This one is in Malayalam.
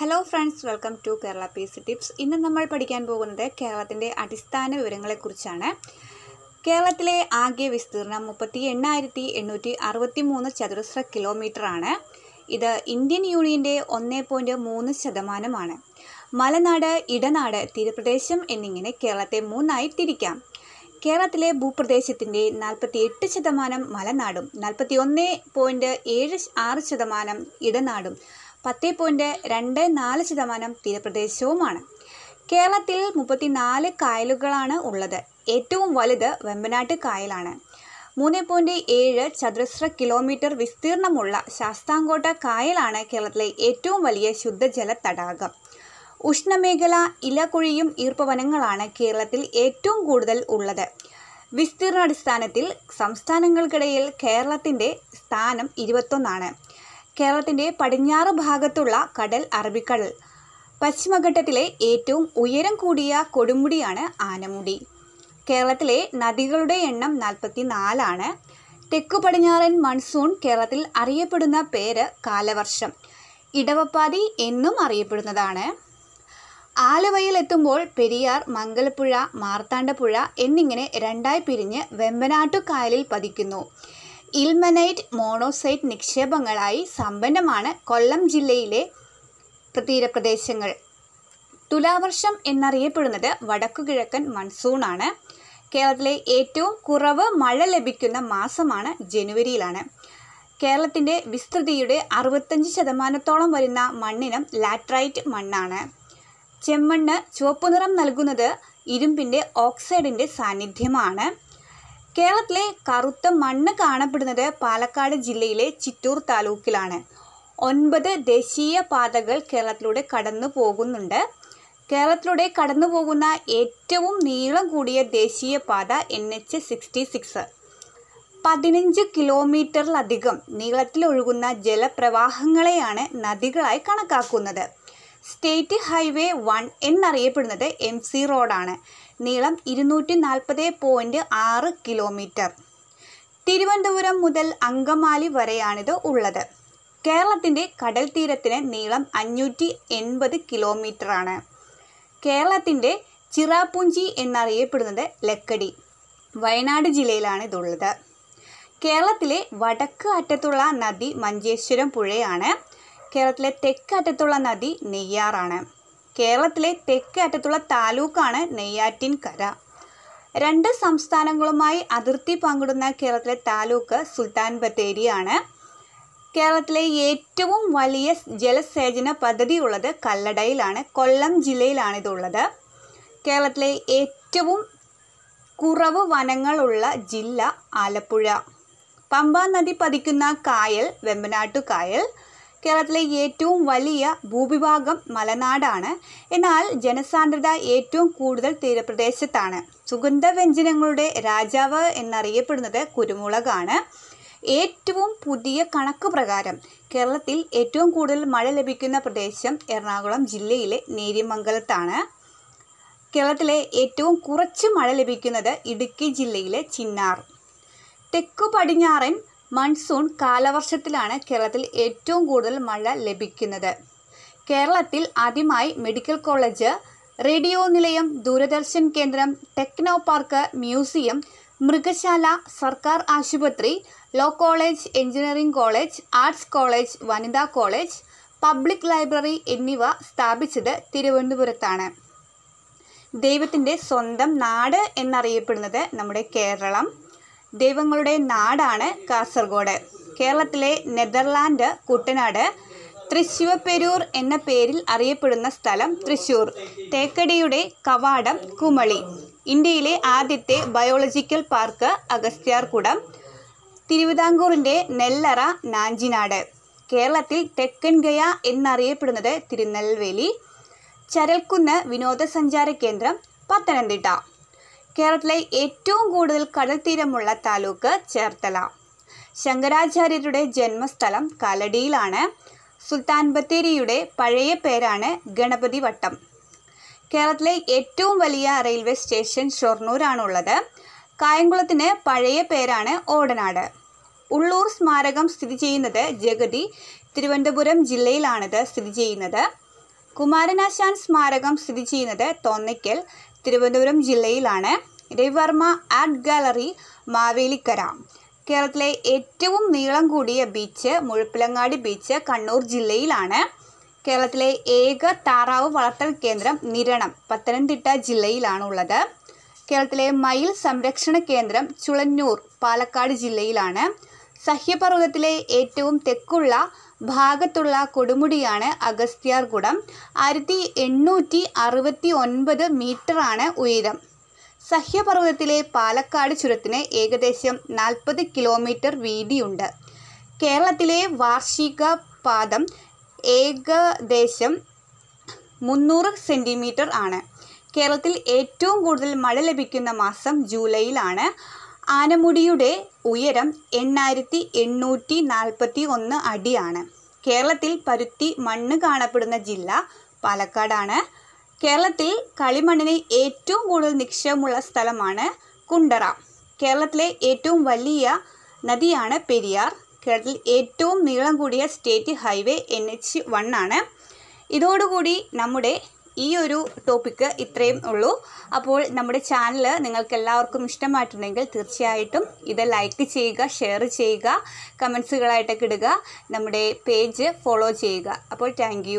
Hello friends welcome to Kerala P C tips ഇന്ന് നമ്മൾ പഠിക്കാൻ പോകുന്നത് കേരളത്തിന്റെ അടിസ്ഥാന വിവരങ്ങളെക്കുറിച്ചാണ്. കേരളത്തിലെ ആകെ വിസ്തീർണം മുപ്പത്തി എണ്ണായിരത്തി എണ്ണൂറ്റി അറുപത്തി മൂന്ന് ചതുരശ്ര കിലോമീറ്ററാണ്. ഇത് ഇന്ത്യൻ യൂണിയന്റെ ഒന്ന് പോയിന്റ് മൂന്ന് ശതമാനമാണ്. മലനാട് ഇടനാട് തീരപ്രദേശം എന്നിങ്ങനെ കേരളത്തെ മൂന്നായി തിരിക്കാം. കേരളത്തിലെ ഭൂപ്രദേശത്തിന്റെ നാൽപ്പത്തി എട്ട് ശതമാനം മലനാടും നാൽപ്പത്തി ഒന്ന് പോയിന്റ് ഏഴ് ആറ് ശതമാനം ഇടനാടും പത്ത് പോയിന്റ് രണ്ട് നാല് ശതമാനം തീരപ്രദേശവുമാണ്. കേരളത്തിൽ മുപ്പത്തിനാല് കായലുകളാണ് ഉള്ളത്. ഏറ്റവും വലുത് വെമ്പനാട്ട് കായലാണ്. മൂന്ന് പോയിന്റ് ഏഴ് ചതുരശ്ര കിലോമീറ്റർ വിസ്തീർണമുള്ള ശാസ്താംകോട്ട കായലാണ് കേരളത്തിലെ ഏറ്റവും വലിയ ശുദ്ധജല തടാകം. ഉഷ്ണമേഖല ഇലക്കുഴിയും ഈർപ്പവനങ്ങളാണ് കേരളത്തിൽ ഏറ്റവും കൂടുതൽ ഉള്ളത്. വിസ്തീർണാടിസ്ഥാനത്തിൽ സംസ്ഥാനങ്ങൾക്കിടയിൽ കേരളത്തിന്റെ സ്ഥാനം ഇരുപത്തൊന്നാണ്. കേരളത്തിന്റെ പടിഞ്ഞാറ് ഭാഗത്തുള്ള കടൽ അറബിക്കടൽ. പശ്ചിമഘട്ടത്തിലെ ഏറ്റവും ഉയരം കൂടിയ കൊടുമുടിയാണ് ആനമുടി. കേരളത്തിലെ നദികളുടെ എണ്ണം നാൽപ്പത്തി നാലാണ് തെക്കു പടിഞ്ഞാറൻ മൺസൂൺ കേരളത്തിൽ അറിയപ്പെടുന്ന പേര് കാലവർഷം. ഇടവപ്പാതി എന്നും അറിയപ്പെടുന്നതാണ്. ആലുവയിൽ എത്തുമ്പോൾ പെരിയാർ മംഗലപ്പുഴ മാർത്താണ്ഡപ്പുഴ എന്നിങ്ങനെ രണ്ടായി പിരിഞ്ഞ് വെമ്പനാട്ടുകായലിൽ പതിക്കുന്നു. ഇൽമനൈറ്റ് മോണോസൈറ്റ് നിക്ഷേപങ്ങളായി സമ്പന്നമാണ് കൊല്ലം ജില്ലയിലെ തീരപ്രദേശങ്ങൾ തുലാവർഷം എന്നറിയപ്പെടുന്നത് വടക്കുകിഴക്കൻ മൺസൂണാണ്. കേരളത്തിലെ ഏറ്റവും കുറവ് മഴ ലഭിക്കുന്ന മാസമാണ് ജനുവരിയിലാണ്. കേരളത്തിന്റെ വിസ്തൃതിയുടെ അറുപത്തഞ്ച് ശതമാനത്തോളം വരുന്ന മണ്ണിനം ലാട്രൈറ്റ് മണ്ണാണ്. ചെമ്മണ്ണ് ചുവപ്പ് നിറം നൽകുന്നത് ഇരുമ്പിന്റെ ഓക്സൈഡിന്റെ സാന്നിധ്യമാണ്. കേരളത്തിലെ കറുത്ത മണ്ണ് കാണപ്പെടുന്നത് പാലക്കാട് ജില്ലയിലെ ചിറ്റൂർ താലൂക്കിലാണ്. ഒൻപത് ദേശീയ പാതകൾ കേരളത്തിലൂടെ കടന്നു പോകുന്നുണ്ട്. കേരളത്തിലൂടെ കടന്നു പോകുന്ന ഏറ്റവും നീളം കൂടിയ ദേശീയ പാത എൻ എച്ച് സിക്സ്റ്റി സിക്സ്. പതിനഞ്ച് കിലോമീറ്ററിലധികം നീളത്തിലൊഴുകുന്ന ജലപ്രവാഹങ്ങളെയാണ് നദികളായി കണക്കാക്കുന്നത്. സ്റ്റേറ്റ് ഹൈവേ വൺ എന്നറിയപ്പെടുന്നത് എം സി റോഡാണ്. നീളം ഇരുന്നൂറ്റി നാൽപ്പത് പോയിന്റ് ആറ് കിലോമീറ്റർ. തിരുവനന്തപുരം മുതൽ അങ്കമാലി വരെയാണിത് ഉള്ളത്. കേരളത്തിന്റെ കടൽ തീരത്തിന് നീളം അഞ്ഞൂറ്റി എൺപത് കിലോമീറ്ററാണ്. കേരളത്തിന്റെ ചിറാപുഞ്ചി എന്നറിയപ്പെടുന്നത് ലക്കടി. വയനാട് ജില്ലയിലാണ് ഇതുള്ളത്. കേരളത്തിലെ വടക്ക് അറ്റത്തുള്ള നദി മഞ്ചേശ്വരം പുഴയാണ്. കേരളത്തിലെ തെക്ക് അറ്റത്തുള്ള നദി നെയ്യാറാണ്. കേരളത്തിലെ തെക്ക് അറ്റത്തുള്ള താലൂക്കാണ് നെയ്യാറ്റിൻകര രണ്ട് സംസ്ഥാനങ്ങളുമായി അതിർത്തി പങ്കിടുന്ന കേരളത്തിലെ താലൂക്ക് സുൽത്താൻ ബത്തേരിയാണ് കേരളത്തിലെ ഏറ്റവും വലിയ ജലസേചന പദ്ധതി ഉള്ളത് കല്ലടയിലാണ്. കൊല്ലം ജില്ലയിലാണിതുള്ളത് കേരളത്തിലെ ഏറ്റവും കുറവ് വനങ്ങളുള്ള ജില്ല ആലപ്പുഴ. പമ്പാ നദി പതിക്കുന്ന കായൽ വെമ്പനാട്ടു കായൽ കേരളത്തിലെ ഏറ്റവും വലിയ ഭൂവിഭാഗം മലനാടാണ്. എന്നാൽ ജനസാന്ദ്രത ഏറ്റവും കൂടുതൽ തീരപ്രദേശത്താണ്. സുഗന്ധവ്യഞ്ജനങ്ങളുടെ രാജാവ് എന്നറിയപ്പെടുന്നത് കുരുമുളകാണ്. ഏറ്റവും പുതിയ കണക്ക് പ്രകാരം കേരളത്തിൽ ഏറ്റവും കൂടുതൽ മഴ ലഭിക്കുന്ന പ്രദേശം എറണാകുളം ജില്ലയിലെ നേര്യമംഗലത്താണ്. കേരളത്തിലെ ഏറ്റവും കുറച്ച് മഴ ലഭിക്കുന്നത് ഇടുക്കി ജില്ലയിലെ ചിന്നാർ. തെക്കു പടിഞ്ഞാറൻ മൺസൂൺ കാലവർഷത്തിലാണ് കേരളത്തിൽ ഏറ്റവും കൂടുതൽ മഴ ലഭിക്കുന്നത്. കേരളത്തിൽ ആദ്യമായി മെഡിക്കൽ കോളേജ് റേഡിയോ നിലയം ദൂരദർശൻ കേന്ദ്രം ടെക്നോ പാർക്ക് മ്യൂസിയം മൃഗശാല സർക്കാർ ആശുപത്രി law college engineering college arts college വനിതാ കോളേജ് പബ്ലിക് ലൈബ്രറി എന്നിവ സ്ഥാപിച്ചത് തിരുവനന്തപുരത്താണ്. ദൈവത്തിന്റെ സ്വന്തം നാട് എന്നറിയപ്പെടുന്നത് നമ്മുടെ കേരളം. ദൈവങ്ങളുടെ നാടാണ് കാസർഗോഡ്. കേരളത്തിലെ നെതർലാൻഡ് കുട്ടനാട് തൃശ്ശിവപ്പെരൂർ എന്ന പേരിൽ അറിയപ്പെടുന്ന സ്ഥലം തൃശ്ശൂർ. തേക്കടിയുടെ കവാടം കുമളി. ഇന്ത്യയിലെ ആദ്യത്തെ ബയോളജിക്കൽ പാർക്ക് അഗസ്ത്യാർകുടം തിരുവിതാംകൂറിന്റെ നെല്ലറ നാഞ്ചിനാട്. കേരളത്തിൽ തെക്കൻ ഗയ എന്നറിയപ്പെടുന്നത് തിരുനെൽവേലി ചരൽക്കുന്ന് വിനോദസഞ്ചാര കേന്ദ്രം പത്തനംതിട്ട. കേരളത്തിലെ ഏറ്റവും കൂടുതൽ കടൽ തീരമുള്ള താലൂക്ക് ചേർത്തല. ശങ്കരാചാര്യരുടെ ജന്മസ്ഥലം കാലടിയിലാണ്. സുൽത്താൻ ബത്തേരിയുടെ പഴയ പേരാണ് ഗണപതി വട്ടം. കേരളത്തിലെ ഏറ്റവും വലിയ റെയിൽവേ സ്റ്റേഷൻ ഷൊർണൂരാണുള്ളത്. കായംകുളത്തിന് പഴയ പേരാണ് ഓടനാട്. ഉള്ളൂർ സ്മാരകം സ്ഥിതി ചെയ്യുന്നത് ജഗതി. തിരുവനന്തപുരം ജില്ലയിലാണിത് സ്ഥിതി ചെയ്യുന്നത്. കുമാരനാശാൻ സ്മാരകം സ്ഥിതി ചെയ്യുന്നത് തോന്നയ്ക്കൽ. തിരുവനന്തപുരം ജില്ലയിലാണ് രവിവർമ്മ ആർട്ട് ഗാലറി മാവേലിക്കര. കേരളത്തിലെ ഏറ്റവും നീളം കൂടിയ ബീച്ച് മുഴപ്പിലങ്ങാടി ബീച്ച് കണ്ണൂർ ജില്ലയിലാണ്. കേരളത്തിലെ ഏക താറാവ് വളർത്തൽ കേന്ദ്രം നിരണം പത്തനംതിട്ട ജില്ലയിലാണ് ഉള്ളത് കേരളത്തിലെ മയിൽ സംരക്ഷണ കേന്ദ്രം ചുളന്നൂർ പാലക്കാട് ജില്ലയിലാണ്. സഹ്യപർവതത്തിലെ ഏറ്റവും തെക്കുള്ള ഭാഗത്തുള്ള കൊടുമുടിയാണ് അഗസ്ത്യാർകുടം ആയിരത്തി എണ്ണൂറ്റി അറുപത്തി ഒൻപത് മീറ്ററാണ് ഉയരം. സഹ്യപർവതത്തിലെ പാലക്കാട് ചുരത്തിന് ഏകദേശം നാൽപ്പത് കിലോമീറ്റർ വീതിയുണ്ട്. കേരളത്തിലെ വാർഷിക പാദം ഏകദേശം മുന്നൂറ് സെന്റിമീറ്റർ ആണ്. കേരളത്തിൽ ഏറ്റവും കൂടുതൽ മഴ ലഭിക്കുന്ന മാസം ജൂലൈയിലാണ്. ആനമുടിയുടെ ഉയരം എണ്ണായിരത്തി എണ്ണൂറ്റി നാൽപ്പത്തി ഒന്ന് അടിയാണ്. കേരളത്തിൽ പരുത്തി മണ്ണ് കാണപ്പെടുന്ന ജില്ല പാലക്കാടാണ്. കേരളത്തിൽ കളിമണ്ണിന് ഏറ്റവും കൂടുതൽ നിക്ഷേപമുള്ള സ്ഥലമാണ് കുണ്ടറ. കേരളത്തിലെ ഏറ്റവും വലിയ നദിയാണ് പെരിയാർ. കേരളത്തിൽ ഏറ്റവും നീളം കൂടിയ state highway N H one ആണ്. ഇതോടുകൂടി നമ്മുടെ ഈ ഒരു ടോപ്പിക്ക് ഇത്രയും ഉള്ളൂ. അപ്പോൾ നമ്മുടെ ചാനൽ നിങ്ങൾക്ക് എല്ലാവർക്കും ഇഷ്ടമായിട്ടുണ്ടെങ്കിൽ തീർച്ചയായിട്ടും ഇത് ലൈക്ക് ചെയ്യുക ഷെയർ ചെയ്യുക കമൻസുകളായിട്ടൊക്കെ ഇടുക നമ്മുടെ പേജ് ഫോളോ ചെയ്യുക. അപ്പോൾ താങ്ക്